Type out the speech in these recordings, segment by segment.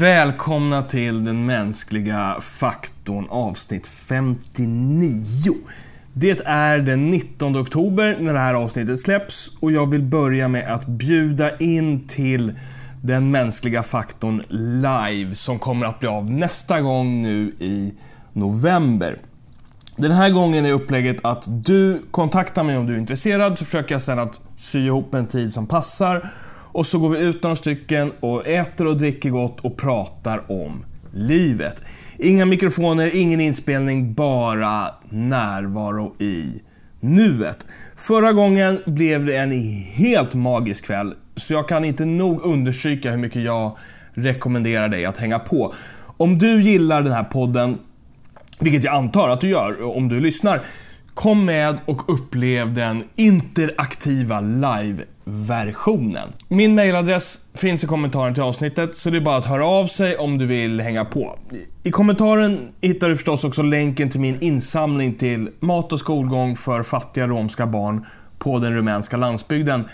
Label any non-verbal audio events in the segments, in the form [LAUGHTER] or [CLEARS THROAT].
Välkomna till den mänskliga faktorn avsnitt 59. Det är den 19 oktober när det här avsnittet släpps och jag vill börja med att bjuda in till den mänskliga faktorn live som kommer att bli av nästa gång nu i november. Den här gången är upplägget att du kontaktar mig om du är intresserad så försöker jag sen att sy ihop en tid som passar och så går vi ut några stycken och äter och dricker gott och pratar om livet. Inga mikrofoner, ingen inspelning, bara närvaro i nuet. Förra gången blev det en helt magisk kväll, så jag kan inte nog understryka hur mycket jag rekommenderar dig att hänga på. Om du gillar den här podden, vilket jag antar att du gör om du lyssnar, kom med och upplev den interaktiva live versionen. Min mailadress finns i kommentaren till avsnittet, så det är bara att höra av sig om du vill hänga på. I kommentaren hittar du förstås också länken till min insamling till mat och skolgång för fattiga romska barn på den rumänska landsbygden.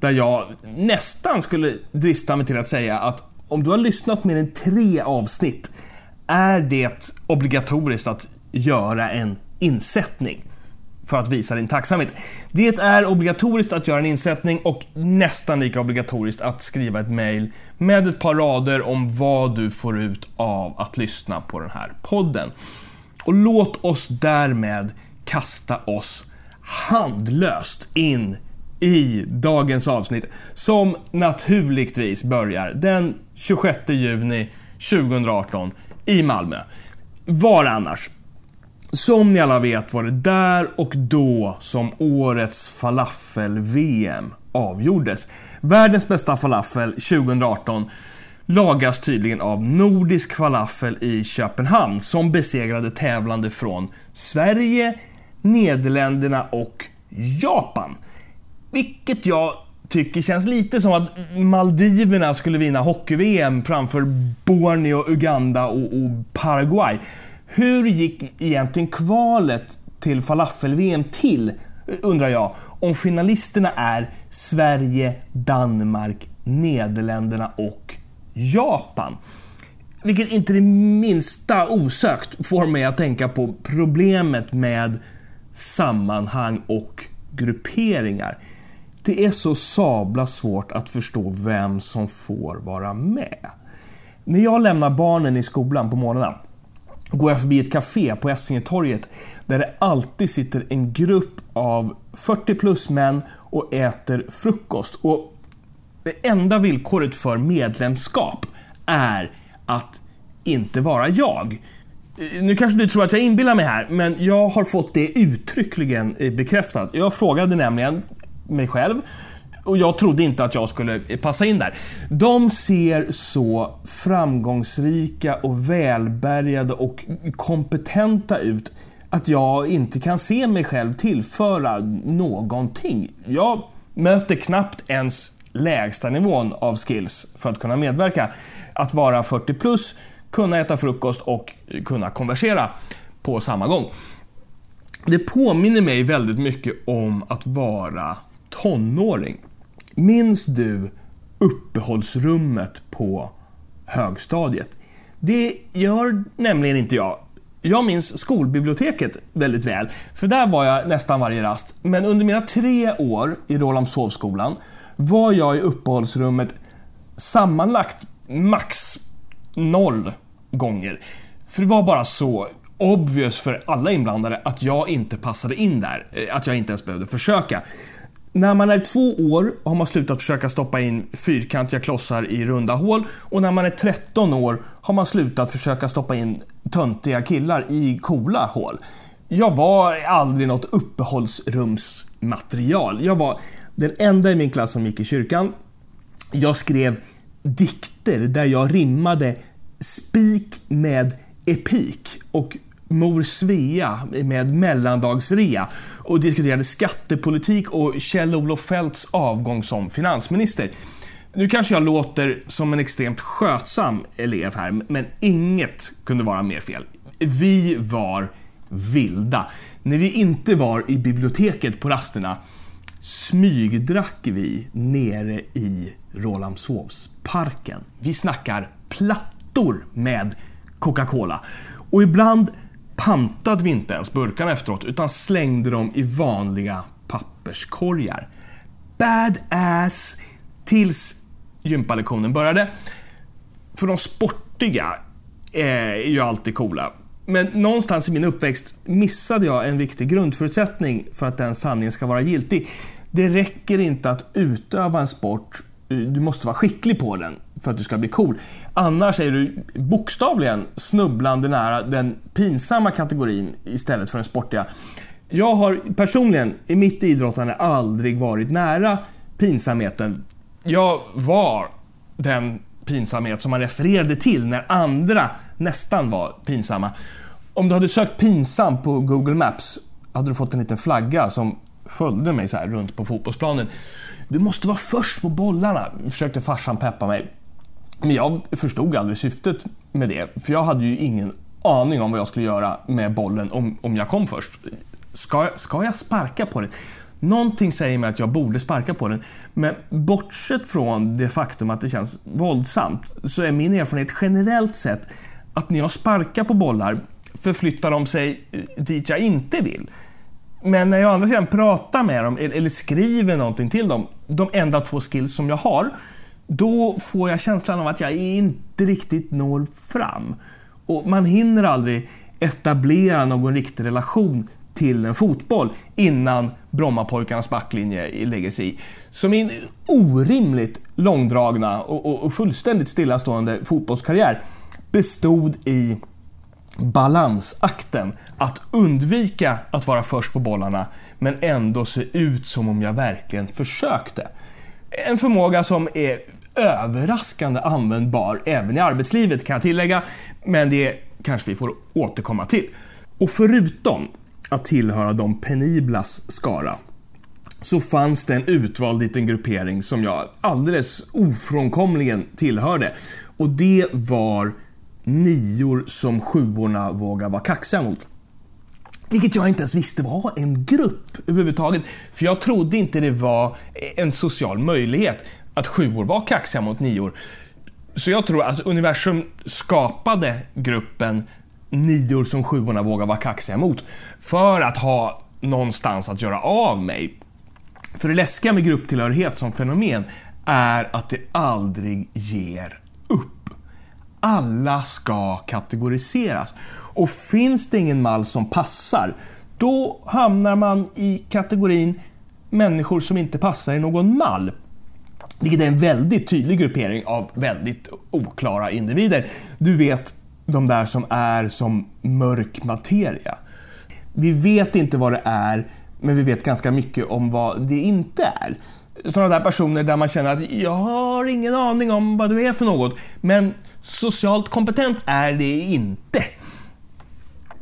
Där jag nästan skulle drista mig till att säga att om du har lyssnat mer än tre avsnitt är det obligatoriskt att göra en insättning för att visa din tacksamhet. Det är obligatoriskt att göra en insättning och nästan lika obligatoriskt att skriva ett mail med ett par rader om vad du får ut av att lyssna på den här podden. Och låt oss därmed kasta oss handlöst in i dagens avsnitt som naturligtvis börjar den 26 juni 2018 i Malmö. Var annars? Som ni alla vet var det där och då som årets falafel-VM avgjordes. Världens bästa falafel 2018 lagas tydligen av Nordisk Falafel i Köpenhamn som besegrade tävlande från Sverige, Nederländerna och Japan. Vilket jag tycker känns lite som att Maldiverna skulle vinna hockey-VM framför Borneo, Uganda och, och Paraguay. Hur gick egentligen kvalet till falafel-VM till, undrar jag, om finalisterna är Sverige, Danmark, Nederländerna och Japan? Vilket inte det minsta osökt får mig att tänka på problemet med sammanhang och grupperingar. Det är så sabla svårt att förstå vem som får vara med. När jag lämnar barnen i skolan på morgnarna går jag förbi ett café på Essingetorget där det alltid sitter en grupp av 40 plus män och äter frukost. Och det enda villkoret för medlemskap är att inte vara jag. Nu kanske du tror att jag inbillar mig här, men jag har fått det uttryckligen eh, bekräftat. Jag frågade nämligen mig själv och jag trodde inte att jag skulle passa in där. De ser så framgångsrika och välbärgade och kompetenta ut att jag inte kan se mig själv tillföra någonting. Jag möter knappt ens lägsta nivån av skills för att kunna medverka. Att vara 40 plus, kunna äta frukost och kunna konversera på samma gång. Det påminner mig väldigt mycket om att vara tonåring. Minns du uppehållsrummet på högstadiet? Det gör nämligen inte jag. Jag minns skolbiblioteket väldigt väl, för där var jag nästan varje rast. Men under mina tre år i Rålambshovsskolan var jag i uppehållsrummet sammanlagt max noll gånger. För det var bara så obvious för alla inblandade att jag inte passade in där. Eh, att jag inte ens behövde försöka. När man är två år har man slutat försöka stoppa in fyrkantiga klossar i runda hål och när man är 13 år har man slutat försöka stoppa in töntiga killar i coola hål. Jag var aldrig något uppehållsrumsmaterial. Jag var den enda i min klass som gick i kyrkan. Jag skrev dikter där jag rimmade spik med epik och Mor Svea med mellandagsrea och diskuterade skattepolitik och Kjell-Olof Feldts avgång som finansminister. Nu kanske jag låter som en extremt skötsam elev här, men inget kunde vara mer fel. Vi var vilda. När vi inte var i biblioteket på rasterna smygdrack vi nere i Rålambshovsparken. Vi snackar plattor med Coca-Cola. Och ibland pantade vi inte ens burkarna efteråt, utan slängde dem i vanliga papperskorgar. Badass tills gympalektionen började. För de sportiga eh, är ju alltid coola. Men någonstans i min uppväxt missade jag en viktig grundförutsättning för att den sanningen ska vara giltig. Det räcker inte att utöva en sport, du måste vara skicklig på den för att du ska bli cool. Annars är du bokstavligen snubblande nära den pinsamma kategorin istället för den sportiga. Jag har personligen i mitt idrottande aldrig varit nära pinsamheten. Jag var den pinsamhet som man refererade till när andra nästan var pinsamma. Om du hade sökt pinsam på Google Maps hade du fått en liten flagga som följde mig så här runt på fotbollsplanen. Du måste vara först på bollarna, försökte farsan peppa mig. Men jag förstod aldrig syftet med det, för jag hade ju ingen aning om vad jag skulle göra med bollen om, om jag kom först. Ska, ska jag sparka på den? Någonting säger mig att jag borde sparka på den, men bortsett från det faktum att det känns våldsamt, så är min erfarenhet generellt sett att när jag sparkar på bollar förflyttar de sig eh, dit jag inte vill. Men när jag å andra sidan pratar med dem eller skriver någonting till dem, de enda två skills som jag har, då får jag känslan av att jag inte riktigt når fram. Och man hinner aldrig etablera någon riktig relation till en fotboll innan Brommapojkarnas backlinje lägger sig i. Så min orimligt långdragna och, och, och fullständigt stillastående fotbollskarriär bestod i balansakten. Att undvika att vara först på bollarna, men ändå se ut som om jag verkligen försökte. En förmåga som är överraskande användbar även i arbetslivet kan jag tillägga, men det kanske vi får återkomma till. Och förutom att tillhöra de peniblas skara så fanns det en utvald liten gruppering som jag alldeles ofrånkomligen tillhörde. Och det var nior som sjuorna vågar vara kaxiga mot. Vilket jag inte ens visste var en grupp överhuvudtaget. För jag trodde inte det var en social möjlighet att sjuor var kaxiga mot nior. Så jag tror att universum skapade gruppen nior som sjuorna vågar vara kaxiga mot för att ha någonstans att göra av mig. För det läskiga med grupptillhörighet som fenomen är att det aldrig ger upp. Alla ska kategoriseras. Och finns det ingen mall som passar, då hamnar man i kategorin människor som inte passar i någon mall. Vilket är en väldigt tydlig gruppering av väldigt oklara individer. Du vet, de där som är som mörk materia. Vi vet inte vad det är, men vi vet ganska mycket om vad det inte är. Sådana där personer där man känner att jag har ingen aning om vad du är för något, men socialt kompetent är det inte.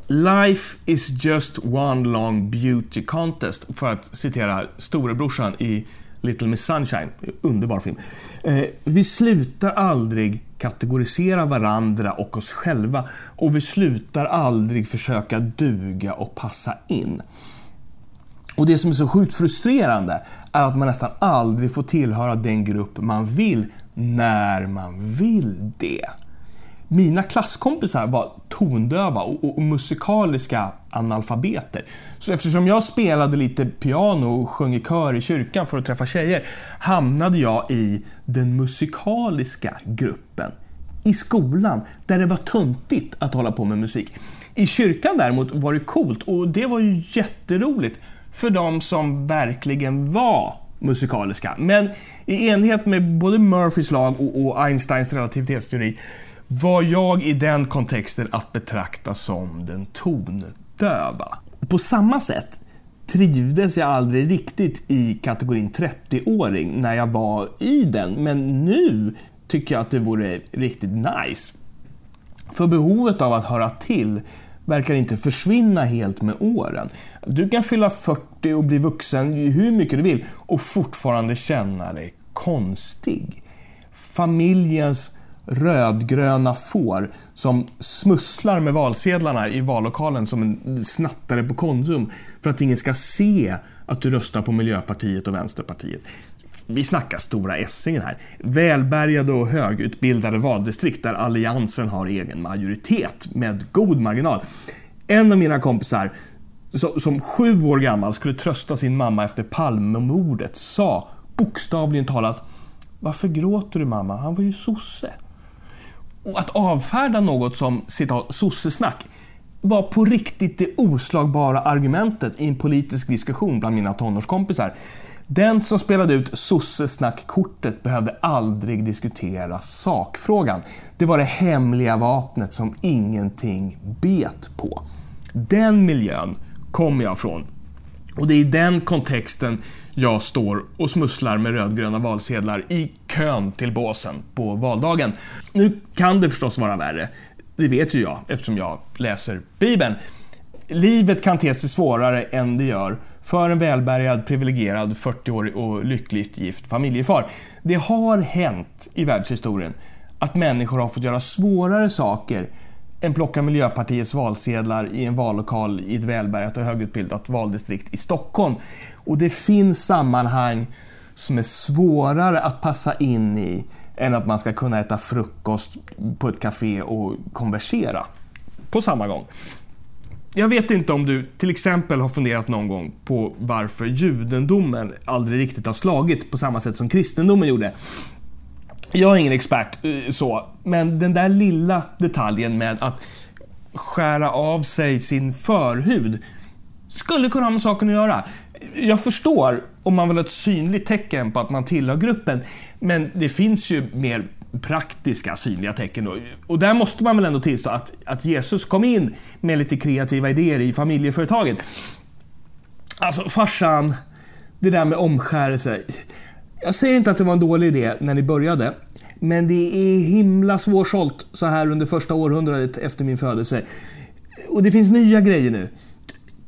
Life is just one long beauty contest, för att citera storebrorsan i Little Miss Sunshine. Underbar film. Eh, vi slutar aldrig kategorisera varandra och oss själva och vi slutar aldrig försöka duga och passa in. Och Det som är så sjukt frustrerande är att man nästan aldrig får tillhöra den grupp man vill när man vill det. Mina klasskompisar var tondöva och, och, och, musikaliska analfabeter. Så eftersom jag spelade lite piano och sjöng i kör i kyrkan för att träffa tjejer hamnade jag i den musikaliska gruppen. I skolan, där det var töntigt att hålla på med musik. I kyrkan däremot var det coolt och det var ju jätteroligt för de som verkligen var musikaliska. Men i enlighet med både Murphys lag och, och Einsteins relativitetsteori var jag i den kontexten att betrakta som den tondöva. På samma sätt trivdes jag aldrig riktigt i kategorin 30-åring när jag var i den, men nu tycker jag att det vore riktigt nice. För behovet av att höra till verkar inte försvinna helt med åren. Du kan fylla 40 och bli vuxen hur mycket du vill och fortfarande känna dig konstig. Familjens rödgröna får som smusslar med valsedlarna i vallokalen som en snattare på Konsum för att ingen ska se att du röstar på Miljöpartiet och Vänsterpartiet. Vi snackar Stora Essingen här. Välbärgade och högutbildade valdistrikt där Alliansen har egen majoritet med god marginal. En av mina kompisar som sju år gammal skulle trösta sin mamma efter Palmemordet sa bokstavligen talat Varför gråter du mamma? Han var ju sosse. Och att avfärda något som citat sossesnack var på riktigt det oslagbara argumentet i en politisk diskussion bland mina tonårskompisar. Den som spelade ut sossesnackkortet behövde aldrig diskutera sakfrågan. Det var det hemliga vapnet som ingenting bet på. Den miljön kommer jag från. Och det är i den kontexten jag står och smusslar med rödgröna valsedlar i kön till båsen på valdagen. Nu kan det förstås vara värre. Det vet ju jag eftersom jag läser Bibeln. Livet kan te sig svårare än det gör för en välbärgad, privilegierad, 40-årig och lyckligt gift familjefar. Det har hänt i världshistorien att människor har fått göra svårare saker än plocka Miljöpartiets valsedlar i en vallokal i ett välbärgat och högutbildat valdistrikt i Stockholm. Och det finns sammanhang som är svårare att passa in i än att man ska kunna äta frukost på ett café och konversera på samma gång. Jag vet inte om du till exempel har funderat någon gång på varför judendomen aldrig riktigt har slagit på samma sätt som kristendomen gjorde. Jag är ingen expert eh, så, men den där lilla detaljen med att skära av sig sin förhud skulle kunna ha med saken att göra. Jag förstår om man vill ha ett synligt tecken på att man tillhör gruppen, men det finns ju mer praktiska synliga tecken. Då. Och där måste man väl ändå tillstå att, att Jesus kom in med lite kreativa idéer i familjeföretaget. Alltså farsan, det där med omskärelse. Jag säger inte att det var en dålig idé när ni började, men det är himla svårsålt så här under första århundradet efter min födelse. Och det finns nya grejer nu.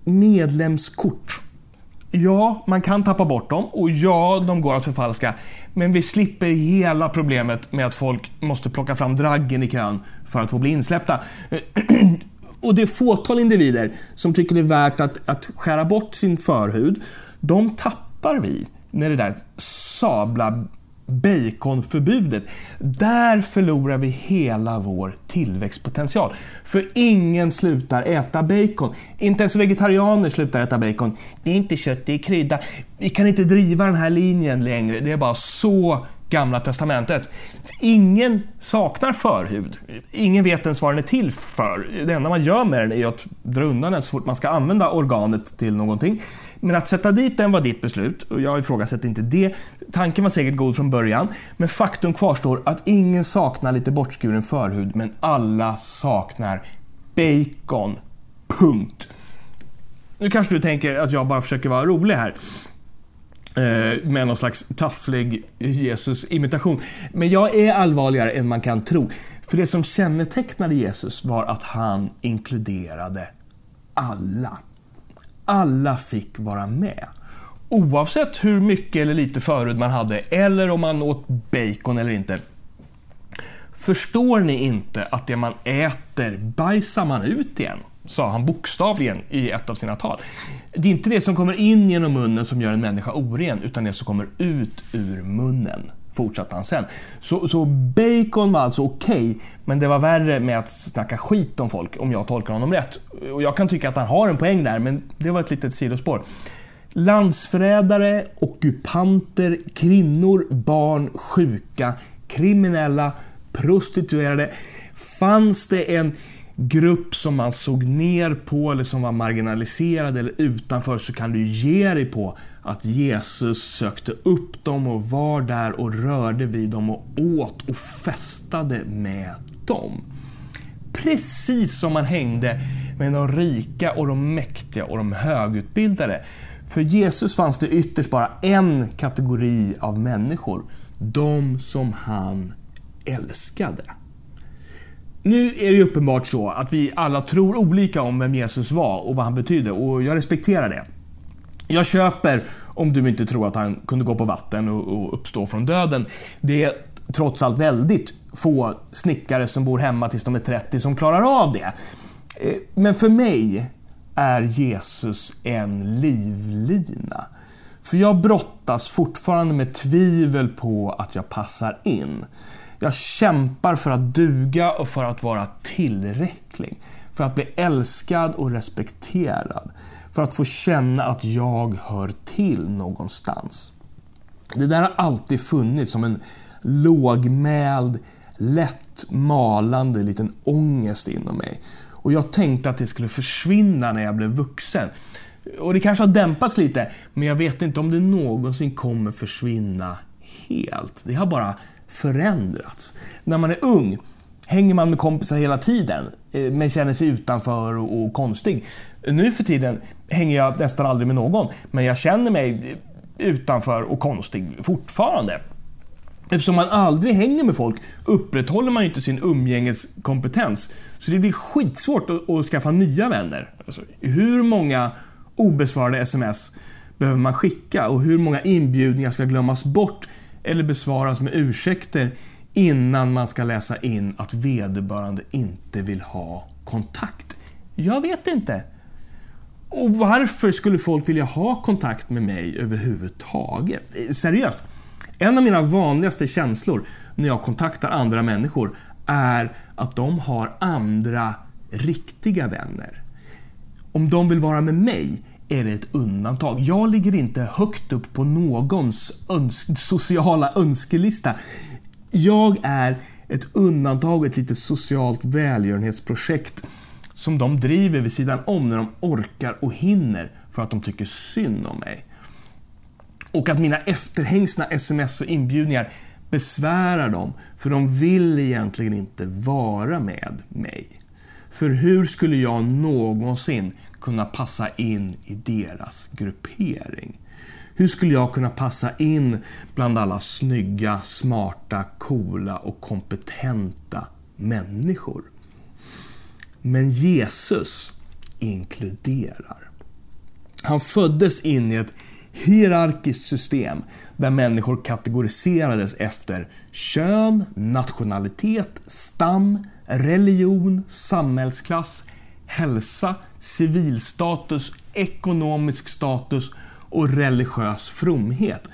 Medlemskort. Ja, man kan tappa bort dem och ja, de går att förfalska. Men vi slipper hela problemet med att folk måste plocka fram draggen i kön för att få bli insläppta. [CLEARS THROAT] Och det fåtal individer som tycker det är värt att, att skära bort sin förhud, de tappar vi när det där sabla baconförbudet. Där förlorar vi hela vår tillväxtpotential. För ingen slutar äta bacon. Inte ens vegetarianer slutar äta bacon. Det är inte kött, det är krydda. Vi kan inte driva den här linjen längre. Det är bara så Gamla Testamentet. Ingen saknar förhud. Ingen vet ens vad den är till för. Det enda man gör med den är att dra undan den så fort man ska använda organet till någonting. Men att sätta dit den var ditt beslut och jag ifrågasätter inte det. Tanken var säkert god från början, men faktum kvarstår att ingen saknar lite bortskuren förhud, men alla saknar bacon. Punkt. Nu kanske du tänker att jag bara försöker vara rolig här. Eh, med någon slags tafflig Jesus-imitation. Men jag är allvarligare än man kan tro. För det som kännetecknade Jesus var att han inkluderade alla. Alla fick vara med. Oavsett hur mycket eller lite förut man hade, eller om man åt bacon eller inte. Förstår ni inte att det man äter bajsar man ut igen? Sa han bokstavligen i ett av sina tal. Det är inte det som kommer in genom munnen som gör en människa oren, utan det som kommer ut ur munnen, fortsatte han sen. Så, så bacon var alltså okej, okay, men det var värre med att snacka skit om folk, om jag tolkar honom rätt. Och jag kan tycka att han har en poäng där, men det var ett litet sidospår. Landsförrädare, ockupanter, kvinnor, barn, sjuka, kriminella, prostituerade. Fanns det en grupp som man såg ner på eller som var marginaliserad eller utanför så kan du ge dig på att Jesus sökte upp dem och var där och rörde vid dem och åt och festade med dem. Precis som man hängde med de rika och de mäktiga och de högutbildade. För Jesus fanns det ytterst bara en kategori av människor. De som han älskade. Nu är det ju uppenbart så att vi alla tror olika om vem Jesus var och vad han betydde och jag respekterar det. Jag köper om du inte tror att han kunde gå på vatten och, uppstå från döden. Det är trots allt väldigt få snickare som bor hemma tills de är 30 som klarar av det. Eh, men för mig är Jesus en livlina. För jag brottas fortfarande med tvivel på att jag passar in. Jag kämpar för att duga och för att vara tillräcklig. För att bli älskad och respekterad. För att få känna att jag hör till någonstans. Det där har alltid funnits som en lågmäld, lätt malande liten ångest inom mig. Och jag tänkte att det skulle försvinna när jag blev vuxen. Och det kanske har dämpats lite, men jag vet inte om det någonsin kommer försvinna helt. Det har bara förändrats. När man är ung hänger man med kompisar hela tiden, eh, men känner sig utanför och, och konstig. Nu för tiden hänger jag nästan aldrig med någon, men jag känner mig utanför och konstig fortfarande. Eftersom man aldrig hänger med folk upprätthåller man ju inte sin umgängeskompetens. Så det blir skitsvårt att, att skaffa nya vänner. Alltså, hur många obesvarade sms behöver man skicka och hur många inbjudningar ska glömmas bort eller besvaras med ursäkter innan man ska läsa in att vederbörande inte vill ha kontakt? Jag vet inte. Och varför skulle folk vilja ha kontakt med mig överhuvudtaget? Seriöst. En av mina vanligaste känslor när jag kontaktar andra människor är att de har andra riktiga vänner. Om de vill vara med mig är det ett undantag. Jag ligger inte högt upp på någons öns sociala önskelista. Jag är ett undantag, ett litet socialt välgörenhetsprojekt som de driver vid sidan om när de orkar och hinner för att de tycker synd om mig. Och att mina efterhängsna sms och inbjudningar besvärar dem, för de vill egentligen inte vara med mig. För hur skulle jag någonsin kunna passa in i deras gruppering? Hur skulle jag kunna passa in bland alla snygga, smarta, coola och kompetenta människor? Men Jesus inkluderar. Han föddes in i ett hierarkiskt system där människor kategoriserades efter kön, nationalitet, stam, religion, samhällsklass, hälsa, civilstatus, ekonomisk status och religiös fromhet.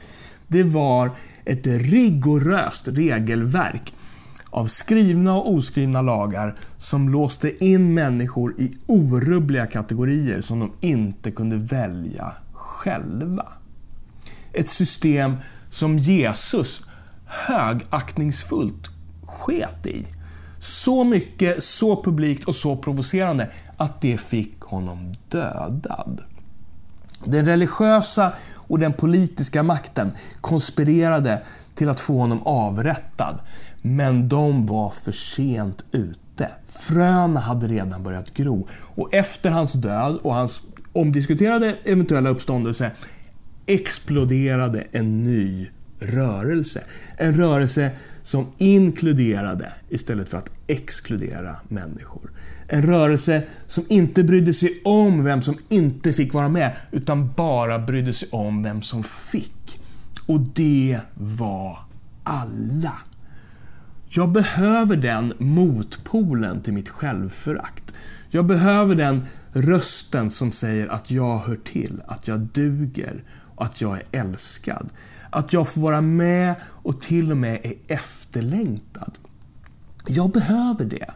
Det var ett rigoröst regelverk av skrivna och oskrivna lagar som låste in människor i orubbliga kategorier som de inte kunde välja själva. Ett system som Jesus högaktningsfullt sket i. Så mycket, så publikt och så provocerande att det fick honom dödad. Den religiösa och den politiska makten konspirerade till att få honom avrättad. Men de var för sent ute. Fröna hade redan börjat gro. Och efter hans död och hans omdiskuterade eventuella uppståndelse exploderade en ny rörelse. En rörelse som inkluderade istället för att exkludera människor. En rörelse som inte brydde sig om vem som inte fick vara med, utan bara brydde sig om vem som fick. Och det var alla. Jag behöver den motpolen till mitt självförakt. Jag behöver den rösten som säger att jag hör till, att jag duger och att jag är älskad. Att jag får vara med och till och med är efterlängtad. Jag behöver det.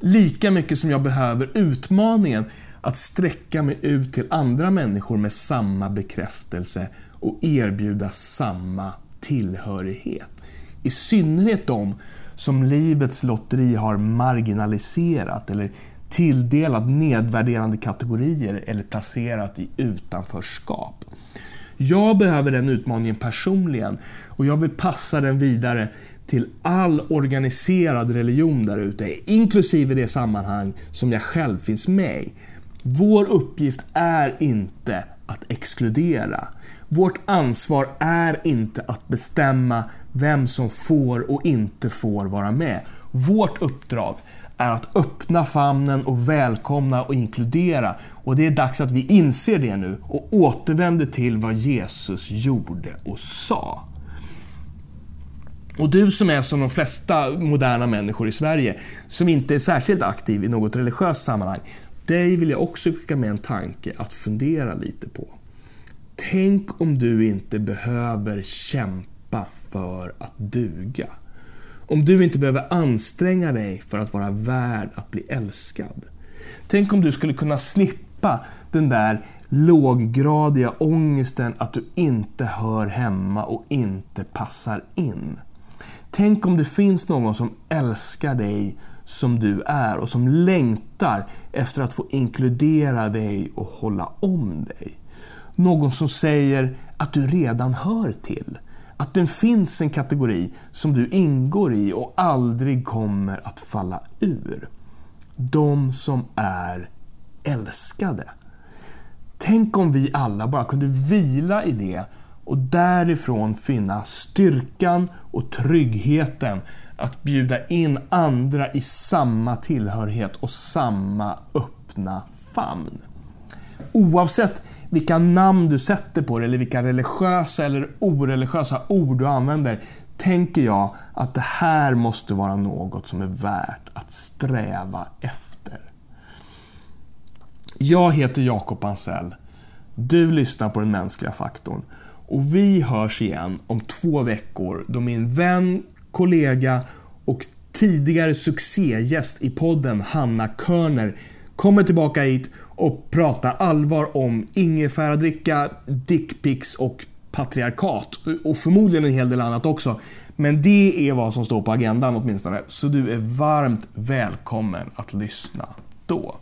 Lika mycket som jag behöver utmaningen att sträcka mig ut till andra människor med samma bekräftelse och erbjuda samma tillhörighet. I synnerhet de som livets lotteri har marginaliserat eller tilldelat nedvärderande kategorier eller placerat i utanförskap. Jag behöver den utmaningen personligen och jag vill passa den vidare till all organiserad religion där ute, inklusive det sammanhang som jag själv finns med i. Vår uppgift är inte att exkludera. Vårt ansvar är inte att bestämma vem som får och inte får vara med. Vårt uppdrag är att öppna famnen och välkomna och inkludera. Och det är dags att vi inser det nu och återvänder till vad Jesus gjorde och sa. Och du som är som de flesta moderna människor i Sverige, som inte är särskilt aktiv i något religiöst sammanhang, dig vill jag också skicka med en tanke att fundera lite på. Tänk om du inte behöver kämpa för att duga. Om du inte behöver anstränga dig för att vara värd att bli älskad. Tänk om du skulle kunna slippa den där låggradiga ångesten att du inte hör hemma och inte passar in. Tänk om det finns någon som älskar dig som du är och som längtar efter att få inkludera dig och hålla om dig. Någon som säger att du redan hör till. Att det finns en kategori som du ingår i och aldrig kommer att falla ur. De som är älskade. Tänk om vi alla bara kunde vila i det och därifrån finna styrkan och tryggheten att bjuda in andra i samma tillhörighet och samma öppna famn. Oavsett vilka namn du sätter på det eller vilka religiösa eller oreligiösa ord du använder tänker jag att det här måste vara något som är värt att sträva efter. Jag heter Jakob Ansell. Du lyssnar på den mänskliga faktorn. Och vi hörs igen om två veckor då min vän, kollega och tidigare succégäst i podden Hanna Körner kommer tillbaka hit och pratar allvar om ingefäradricka, dickpics och patriarkat. Och förmodligen en hel del annat också. Men det är vad som står på agendan åtminstone. Så du är varmt välkommen att lyssna då.